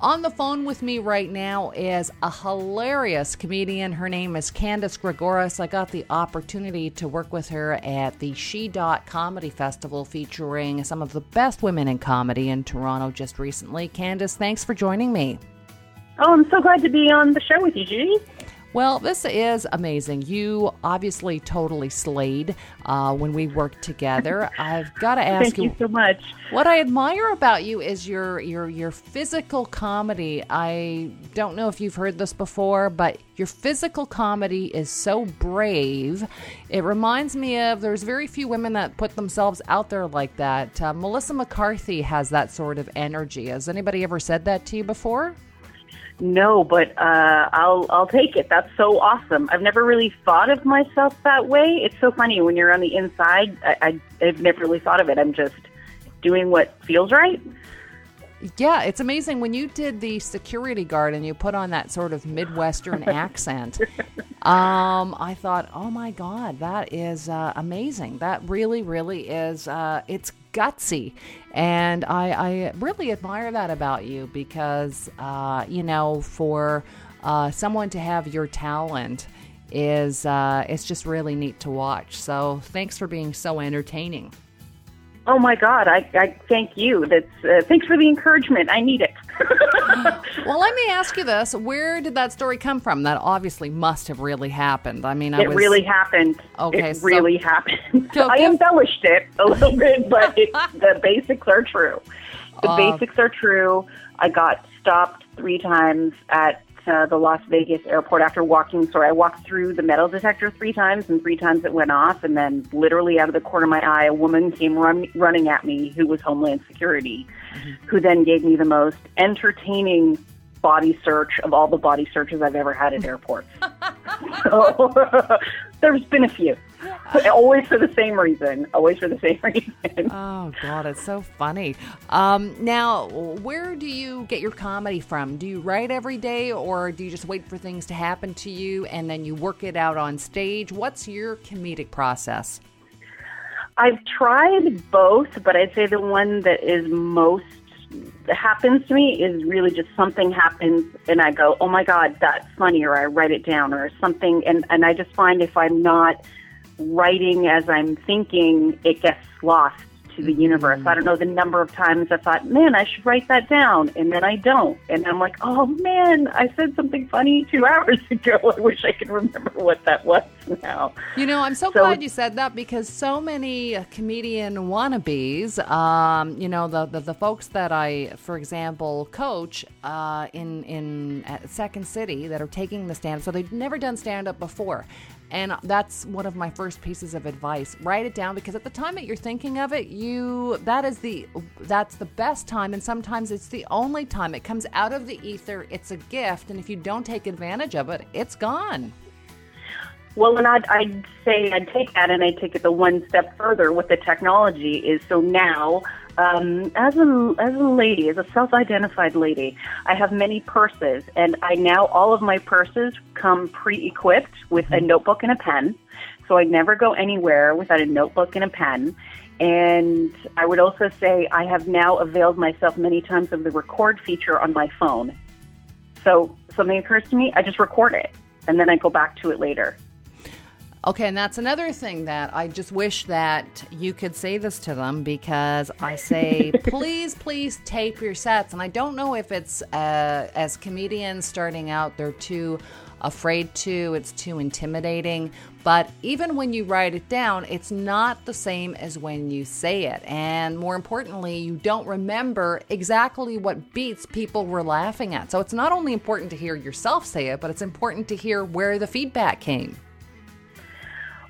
On the phone with me right now is a hilarious comedian. Her name is Candice Gregoris. I got the opportunity to work with her at the She Dot Comedy Festival featuring some of the best women in comedy in Toronto just recently. Candice, thanks for joining me. Oh, I'm so glad to be on the show with you, Judy. Well, this is amazing. You obviously totally slayed uh, when we worked together. I've got to ask Thank you so much. What I admire about you is your your your physical comedy. I don't know if you've heard this before, but your physical comedy is so brave. It reminds me of there's very few women that put themselves out there like that. Uh, Melissa McCarthy has that sort of energy. Has anybody ever said that to you before? No, but uh, I'll I'll take it. That's so awesome. I've never really thought of myself that way. It's so funny when you're on the inside. I, I I've never really thought of it. I'm just doing what feels right. Yeah, it's amazing when you did the security guard and you put on that sort of Midwestern accent. Um, I thought, oh my God, that is uh, amazing. That really, really is. Uh, it's gutsy, and I, I really admire that about you because uh, you know for uh, someone to have your talent is uh, it's just really neat to watch. So thanks for being so entertaining. Oh my God! I, I thank you. That's uh, thanks for the encouragement. I need it. well, let me ask you this: Where did that story come from? That obviously must have really happened. I mean, I it was, really happened. Okay, it so- really happened. I embellished it a little bit, but it, the basics are true. The Uh, basics are true. I got stopped three times at uh, the Las Vegas airport after walking. So I walked through the metal detector three times, and three times it went off. And then, literally out of the corner of my eye, a woman came run, running at me who was Homeland Security, who then gave me the most entertaining body search of all the body searches I've ever had at airports. so there's been a few. Always for the same reason. Always for the same reason. Oh God, it's so funny. Um, now, where do you get your comedy from? Do you write every day, or do you just wait for things to happen to you and then you work it out on stage? What's your comedic process? I've tried both, but I'd say the one that is most that happens to me is really just something happens and I go, "Oh my god, that's funny," or I write it down or something and and I just find if I'm not writing as I'm thinking, it gets lost to the universe. I don't know the number of times I thought, "Man, I should write that down," and then I don't. And I'm like, "Oh man, I said something funny 2 hours ago. I wish I could remember what that was now." You know, I'm so, So- glad you said that because so many uh, comedian wannabes, um, you know, the, the the folks that I, for example, coach uh, in in at Second City that are taking the stand, so they've never done stand up before. And that's one of my first pieces of advice. Write it down because at the time that you're thinking of it, you that is the that's the best time and sometimes it's the only time it comes out of the ether. It's a gift and if you don't take advantage of it, it's gone. Well, and I'd, I'd say I'd take that and I'd take it the one step further with the technology is so now, um, as a as a lady, as a self-identified lady, I have many purses, and I now all of my purses come pre-equipped with a notebook and a pen, so I never go anywhere without a notebook and a pen. And I would also say I have now availed myself many times of the record feature on my phone. So something occurs to me, I just record it, and then I go back to it later. Okay, and that's another thing that I just wish that you could say this to them because I say, please, please tape your sets. And I don't know if it's uh, as comedians starting out, they're too afraid to, it's too intimidating. But even when you write it down, it's not the same as when you say it. And more importantly, you don't remember exactly what beats people were laughing at. So it's not only important to hear yourself say it, but it's important to hear where the feedback came.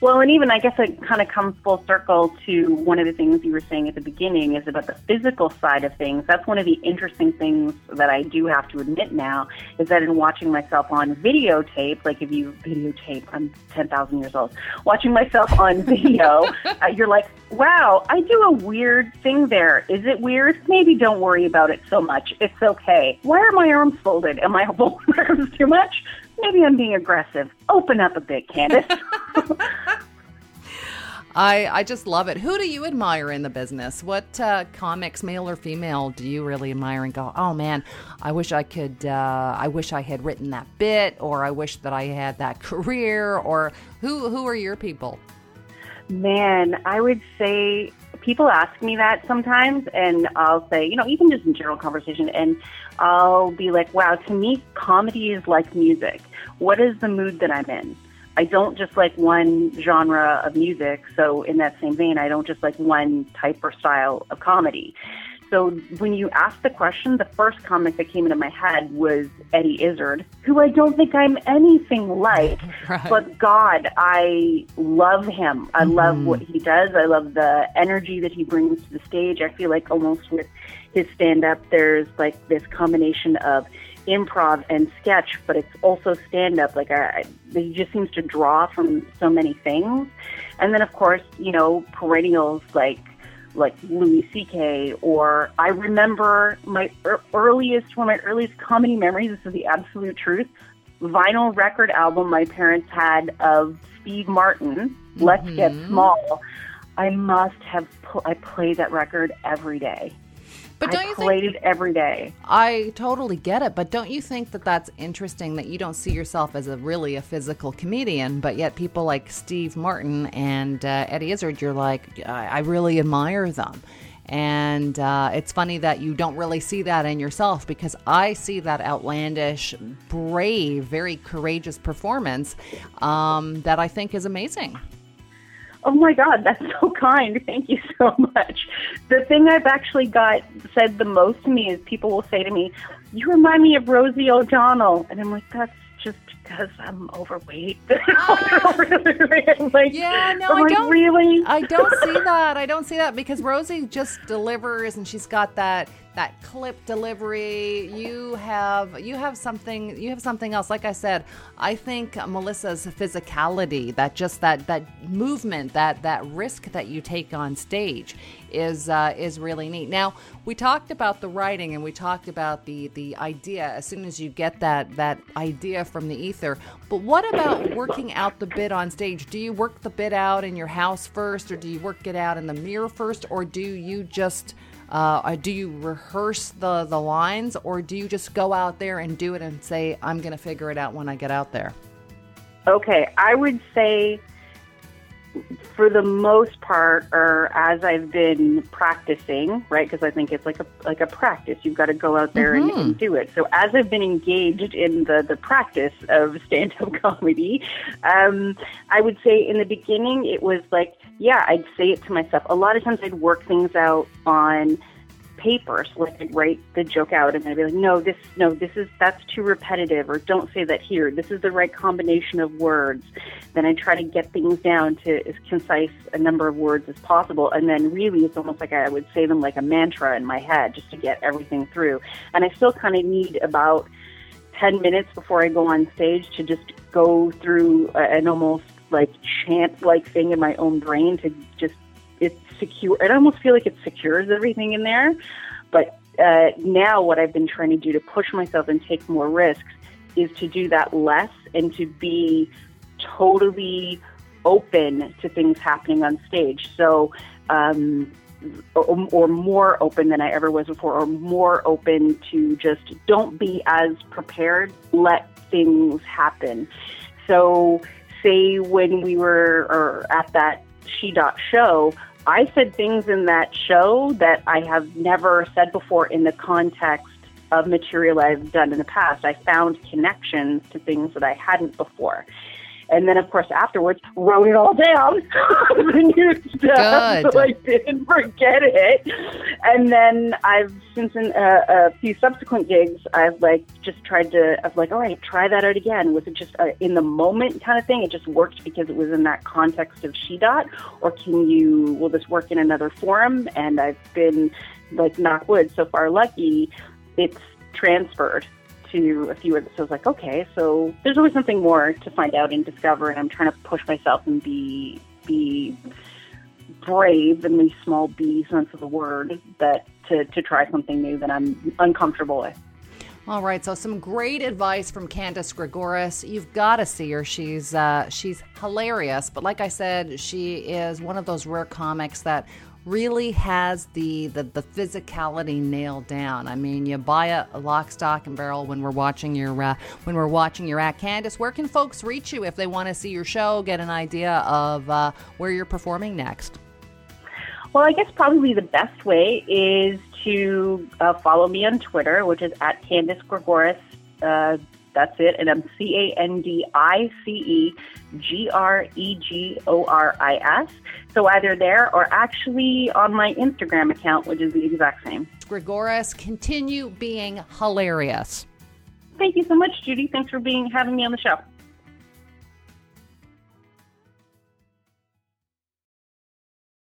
Well, and even I guess it kind of comes full circle to one of the things you were saying at the beginning is about the physical side of things. That's one of the interesting things that I do have to admit now is that in watching myself on videotape, like if you videotape, I'm 10,000 years old, watching myself on video, uh, you're like, wow, I do a weird thing there. Is it weird? Maybe don't worry about it so much. It's okay. Why are my arms folded? Am I folding my arms too much? Maybe I'm being aggressive. Open up a bit, Candice. I, I just love it. Who do you admire in the business? What uh, comics, male or female, do you really admire and go, oh man, I wish I could, uh, I wish I had written that bit, or I wish that I had that career, or who who are your people? Man, I would say people ask me that sometimes, and I'll say, you know, even just in general conversation, and I'll be like, wow, to me, comedy is like music. What is the mood that I'm in? I don't just like one genre of music. So in that same vein, I don't just like one type or style of comedy. So when you asked the question, the first comic that came into my head was Eddie Izzard, who I don't think I'm anything like. Right. But God, I love him. I mm-hmm. love what he does. I love the energy that he brings to the stage. I feel like almost with his stand up, there's like this combination of improv and sketch, but it's also stand up. Like I, he just seems to draw from so many things. And then of course, you know, perennials like like Louis C.K. or I remember my earliest one of my earliest comedy memories. This is the absolute truth. Vinyl record album my parents had of Steve Martin. Mm-hmm. Let's Get Small. I must have pl- I played that record every day. But don't I you played think, it every day. I totally get it, but don't you think that that's interesting that you don't see yourself as a really a physical comedian, but yet people like Steve Martin and uh, Eddie Izzard, you're like, I, I really admire them. And uh, it's funny that you don't really see that in yourself because I see that outlandish, brave, very courageous performance um, that I think is amazing. Oh my God, that's so kind. Thank you so much. The thing I've actually got said the most to me is people will say to me, You remind me of Rosie O'Donnell. And I'm like, That's just because I'm overweight. Ah. like, yeah, no, I like, don't. Really? I don't see that. I don't see that because Rosie just delivers, and she's got that that clip delivery. You have you have something you have something else. Like I said, I think Melissa's physicality, that just that that movement, that that risk that you take on stage is uh, is really neat. Now we talked about the writing and we talked about the the idea. As soon as you get that that idea from the ether, but what about working out the bit on stage? Do you work the bit out in your house first, or do you work it out in the mirror first, or do you just uh, do you rehearse the, the lines or do you just go out there and do it and say, I'm going to figure it out when I get out there? Okay, I would say for the most part, or as I've been practicing, right? Because I think it's like a like a practice. You've got to go out there mm-hmm. and, and, do it. So as I've been engaged in the the practice of stand up comedy, um, I would say in the beginning it was like, yeah, I'd say it to myself. A lot of times I'd work things out on paper. So like I'd write the joke out and I'd be like, no, this, no, this is, that's too repetitive or don't say that here. This is the right combination of words. Then I try to get things down to as concise a number of words as possible. And then really it's almost like I would say them like a mantra in my head just to get everything through. And I still kind of need about 10 minutes before I go on stage to just go through an almost like chant like thing in my own brain to just it's secure. It almost feel like it secures everything in there. But uh, now, what I've been trying to do to push myself and take more risks is to do that less and to be totally open to things happening on stage. So, um, or, or, more open than I ever was before, or more open to just don't be as prepared, let things happen. So, say when we were or at that She Dot show, I said things in that show that I have never said before in the context of material I've done in the past. I found connections to things that I hadn't before. And then, of course, afterwards, wrote it all down, the new stuff, Good. so I didn't forget it. And then I've, since in a, uh, a few subsequent gigs, I've like just tried to, I've like, all right, try that out again. Was it just a, in the moment kind of thing? It just worked because it was in that context of She Dot, or can you? Will this work in another forum? And I've been like knock wood so far lucky. It's transferred to a few of them. So I was like, okay, so there's always something more to find out and discover, and I'm trying to push myself and be be brave in the small b sense of the word that to, to try something new that I'm uncomfortable with. All right, so some great advice from Candice Gregoris. You've got to see her. She's uh, she's hilarious, but like I said, she is one of those rare comics that really has the, the, the physicality nailed down. I mean, you buy a, lock, stock, and barrel when we're watching your uh, when we're watching your act. Candice, where can folks reach you if they want to see your show, get an idea of uh, where you're performing next? Well, I guess probably the best way is to uh, follow me on Twitter, which is at Candice Gregoris. That's it. And I'm C A N D I C E G R E G O R I S. So either there or actually on my Instagram account, which is the exact same. Gregoris, continue being hilarious. Thank you so much, Judy. Thanks for being having me on the show.